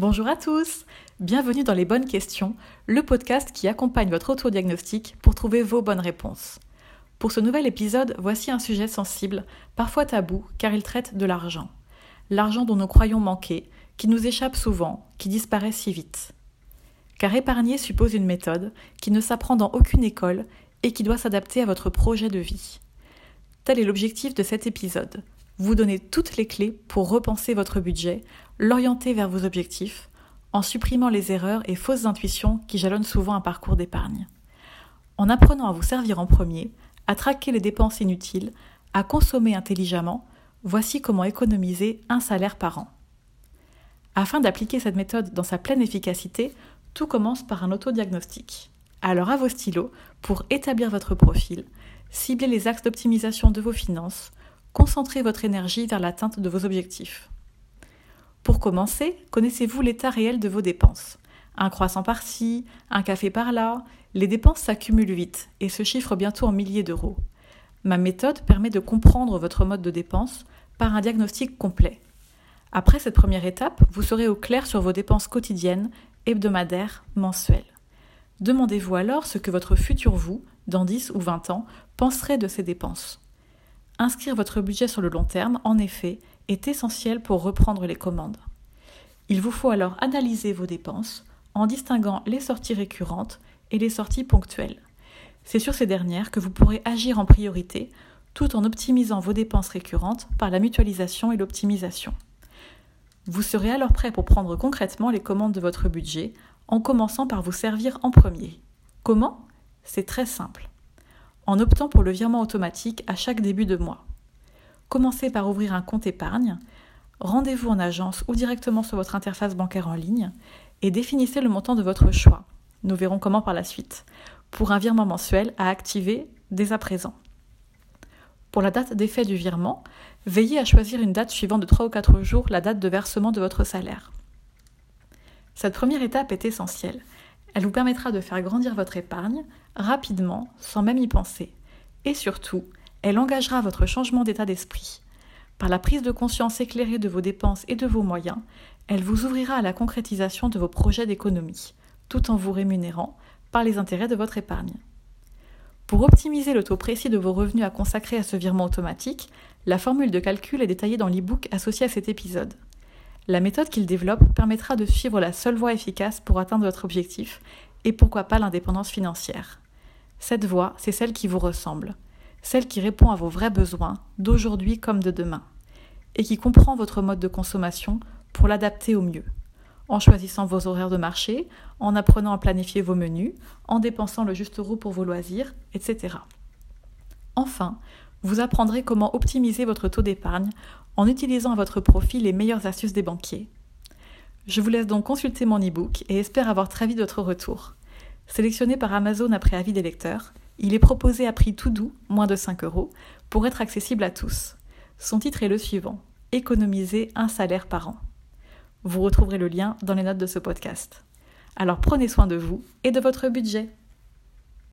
Bonjour à tous, bienvenue dans Les Bonnes Questions, le podcast qui accompagne votre autodiagnostic pour trouver vos bonnes réponses. Pour ce nouvel épisode, voici un sujet sensible, parfois tabou, car il traite de l'argent. L'argent dont nous croyons manquer, qui nous échappe souvent, qui disparaît si vite. Car épargner suppose une méthode qui ne s'apprend dans aucune école et qui doit s'adapter à votre projet de vie. Tel est l'objectif de cet épisode, vous donner toutes les clés pour repenser votre budget, l'orienter vers vos objectifs, en supprimant les erreurs et fausses intuitions qui jalonnent souvent un parcours d'épargne. En apprenant à vous servir en premier, à traquer les dépenses inutiles, à consommer intelligemment, voici comment économiser un salaire par an. Afin d'appliquer cette méthode dans sa pleine efficacité, tout commence par un autodiagnostic. Alors à vos stylos pour établir votre profil, cibler les axes d'optimisation de vos finances, concentrez votre énergie vers l'atteinte de vos objectifs. Pour commencer, connaissez-vous l'état réel de vos dépenses? Un croissant par-ci, un café par-là, les dépenses s'accumulent vite et se chiffrent bientôt en milliers d'euros. Ma méthode permet de comprendre votre mode de dépense par un diagnostic complet. Après cette première étape, vous serez au clair sur vos dépenses quotidiennes, hebdomadaires, mensuelles. Demandez-vous alors ce que votre futur vous, dans 10 ou 20 ans, penserait de ces dépenses. Inscrire votre budget sur le long terme, en effet, est essentiel pour reprendre les commandes. Il vous faut alors analyser vos dépenses en distinguant les sorties récurrentes et les sorties ponctuelles. C'est sur ces dernières que vous pourrez agir en priorité tout en optimisant vos dépenses récurrentes par la mutualisation et l'optimisation. Vous serez alors prêt pour prendre concrètement les commandes de votre budget en commençant par vous servir en premier. Comment? C'est très simple en optant pour le virement automatique à chaque début de mois. Commencez par ouvrir un compte épargne, rendez-vous en agence ou directement sur votre interface bancaire en ligne et définissez le montant de votre choix. Nous verrons comment par la suite, pour un virement mensuel à activer dès à présent. Pour la date d'effet du virement, veillez à choisir une date suivant de 3 ou 4 jours la date de versement de votre salaire. Cette première étape est essentielle. Elle vous permettra de faire grandir votre épargne rapidement, sans même y penser. Et surtout, elle engagera votre changement d'état d'esprit. Par la prise de conscience éclairée de vos dépenses et de vos moyens, elle vous ouvrira à la concrétisation de vos projets d'économie, tout en vous rémunérant par les intérêts de votre épargne. Pour optimiser le taux précis de vos revenus à consacrer à ce virement automatique, la formule de calcul est détaillée dans l'e-book associé à cet épisode. La méthode qu'il développe permettra de suivre la seule voie efficace pour atteindre votre objectif et pourquoi pas l'indépendance financière. Cette voie, c'est celle qui vous ressemble, celle qui répond à vos vrais besoins d'aujourd'hui comme de demain, et qui comprend votre mode de consommation pour l'adapter au mieux, en choisissant vos horaires de marché, en apprenant à planifier vos menus, en dépensant le juste euro pour vos loisirs, etc. Enfin, vous apprendrez comment optimiser votre taux d'épargne en utilisant à votre profit les meilleures astuces des banquiers. Je vous laisse donc consulter mon e-book et espère avoir très vite votre retour. Sélectionné par Amazon après avis des lecteurs, il est proposé à prix tout doux, moins de 5 euros, pour être accessible à tous. Son titre est le suivant Économiser un salaire par an. Vous retrouverez le lien dans les notes de ce podcast. Alors prenez soin de vous et de votre budget.